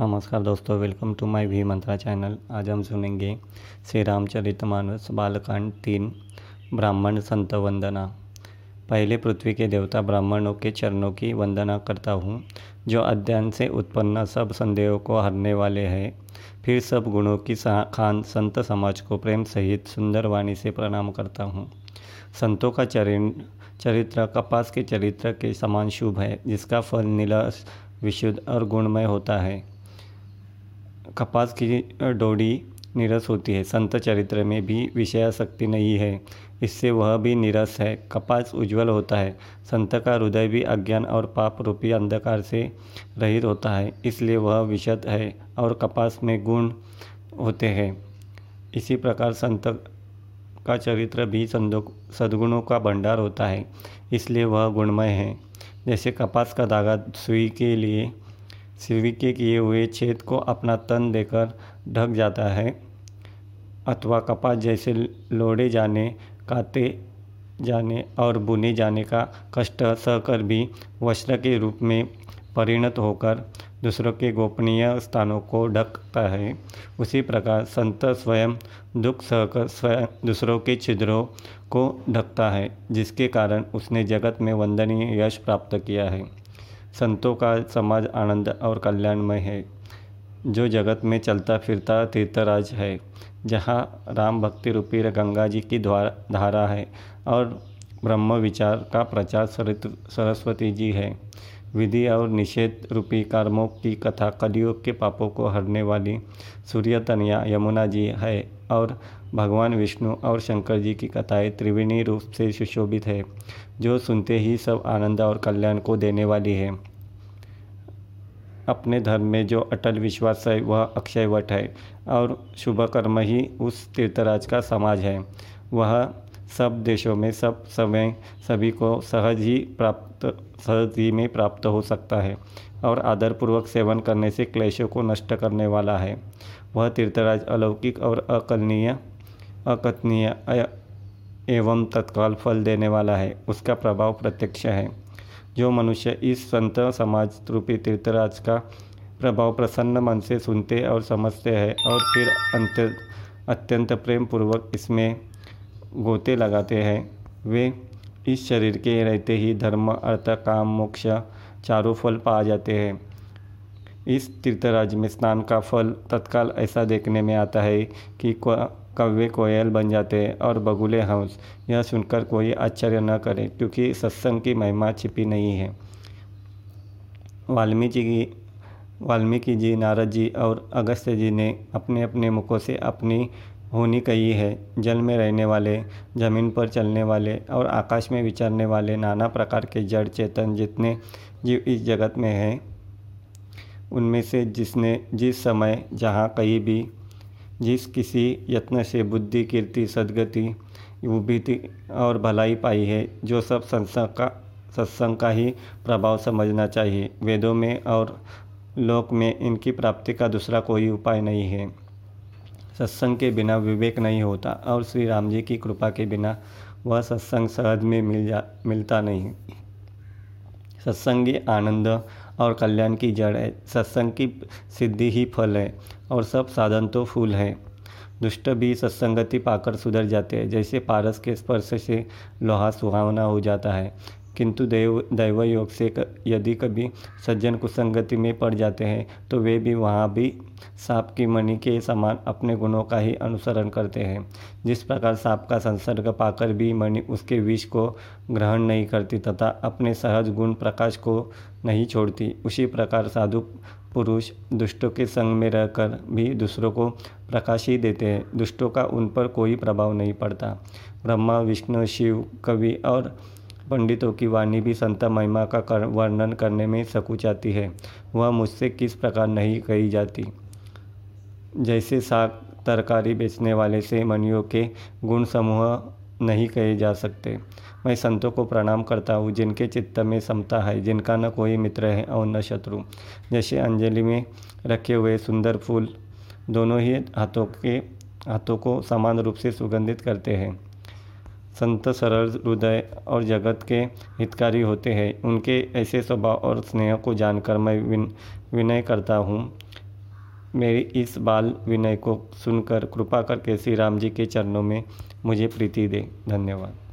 नमस्कार दोस्तों welcome to my V Mantra channel आज हम सुनेंगे श्री रामचरित मानस बालकांड तीन, ब्राह्मण संत वंदना। पहले पृथ्वी के देवता ब्राह्मणों के चरणों की वंदना करता हूँ, जो अध्ययन से उत्पन्न सब संदेहों को हरने वाले हैं। फिर सब गुणों की खान, संत समाज को प्रेम सहित सुंदर वाणी से प्रणाम करता हूँ। संतों का चरण चरित्र, कपास के चरित्र के समान शुभ है, जिसका फल नीला, विशुद्ध और गुणमय होता है। कपास की डोडी निरस होती है। संत चरित्र में भी विषय शक्ति नहीं है। इससे वह भी निरस है। कपास उज्जवल होता है। संत का हृदय भी अज्ञान और पाप रूपी अंधकार से रहित होता है। इसलिए वह विशद है और कपास में गुण होते हैं। इसी प्रकार संत का चरित्र भी सद्गुणों का भंडार होता है। इसलिए वह गुणमय है। जैसे कपास का धागा सुई के लिए सुई के किए हुए छेद को अपना तन देकर ढक जाता है अथवा कपास जैसे लोड़े जाने, काते जाने और बुने जाने का कष्ट सहकर भी वस्त्र के रूप में परिणत होकर दूसरों के गोपनीय स्थानों को ढकता है। उसी प्रकार संत स्वयं दुख सहकर स्वयं दूसरों के छिद्रों को ढकता है, जिसके कारण उसने जगत में वंदनीय यश प्राप्त किया है। संतों का समाज आनंद और कल्याणमय है। जो जगत में चलता फिरता तीर्थराज है, जहाँ राम भक्ति रूपी गंगा जी की धारा है और ब्रह्म विचार का प्रचार सरस्वती जी है। विधि और निषेध रूपी कर्मों की कथा कलियुग के पापों को हरने वाली सूर्य तनिया यमुना जी है। और भगवान विष्णु और शंकर जी की कथाएँ त्रिवेणी रूप से सुशोभित है, जो सुनते ही सब आनंद और कल्याण को देने वाली है। अपने धर्म में जो अटल विश्वास है, वह अक्षय वट है और शुभ कर्म ही उस तीर्थराज का समाज है। वह सब देशों में सब समय सभी को सहज ही प्राप्त, सहज ही में प्राप्त हो सकता है। और आदरपूर्वक सेवन करने से क्लेशों को नष्ट करने वाला है। वह तीर्थराज अलौकिक और अकलनीय, अकथनीय एवं तत्काल फल देने वाला है। उसका प्रभाव प्रत्यक्ष है। जो मनुष्य इस संत समाज रूपी तीर्थराज का प्रभाव प्रसन्न मन से सुनते और समझते हैं और फिर अंत, अत्यंत प्रेम पूर्वक इसमें गोते लगाते हैं, वे इस शरीर के रहते ही धर्म, अर्थ, काम, मोक्ष चारों फल पा जाते हैं। इस तीर्थराज में स्नान का फल तत्काल ऐसा देखने में आता है कि कव्वे कोयल बन जाते हैं और बगुले हंस। यह सुनकर कोई आश्चर्य न करे क्योंकि सत्संग की महिमा छिपी नहीं है। वाल्मीकि की वाल्मीकि जी, नारद जी और अगस्त्य जी ने अपने अपने मुखों से अपनी होनी कही है। जल में रहने वाले, ज़मीन पर चलने वाले और आकाश में विचरने वाले नाना प्रकार के जड़ चेतन जितने जीव इस जगत में हैं, उनमें से जिसने, जिस समय जहाँ कहीं भी, जिस किसी यत्न से बुद्धि, कीर्ति, सदगति उभीति और भलाई पाई है, जो सब संसंग का, सत्संग का ही प्रभाव समझना चाहिए। वेदों में और लोक में इनकी प्राप्ति का दूसरा कोई उपाय नहीं है। सत्संग के बिना विवेक नहीं होता और श्री राम जी की कृपा के बिना वह सत्संग सहज में मिल जा, मिलता नहीं। सत्संगी आनंद और कल्याण की जड़ है। सत्संग की सिद्धि ही फल है और सब साधन तो फूल है। दुष्ट भी सत्संगति पाकर सुधर जाते हैं। जैसे पारस के स्पर्श से लोहा सुहावना हो जाता है। किंतु देव दैव योग से यदि कभी सज्जन कुसंगति में पड़ जाते हैं तो वे भी वहाँ भी सांप की मणि के समान अपने गुणों का ही अनुसरण करते हैं। जिस प्रकार सांप का संसर्ग पाकर भी मणि उसके विष को ग्रहण नहीं करती तथा अपने सहज गुण प्रकाश को नहीं छोड़ती, उसी प्रकार साधु पुरुष दुष्टों के संग में रहकर भी दूसरों को प्रकाश ही देते हैं। दुष्टों का उन पर कोई प्रभाव नहीं पड़ता। ब्रह्मा, विष्णु, शिव, कवि और पंडितों की वाणी भी संत महिमा का कर, वर्णन करने में सकुचाती है। वह मुझसे किस प्रकार नहीं कही जाती? जैसे साग तरकारी बेचने वाले से मनियों के गुण समूह नहीं कहे जा सकते। मैं संतों को प्रणाम करता हूँ जिनके चित्त में समता है जिनका न कोई मित्र है और न शत्रु। जैसे अंजलि में रखे हुए सुंदर फूल दोनों ही हाथों के हाथों को समान रूप से सुगंधित करते हैं। संत सरल हृदय और जगत के हितकारी होते हैं। उनके ऐसे स्वभाव और स्नेह को जानकर मैं विन, विनय करता हूँ। मेरी इस बाल विनय को सुनकर कृपा करके श्री राम जी के चरणों में मुझे प्रीति दे। धन्यवाद।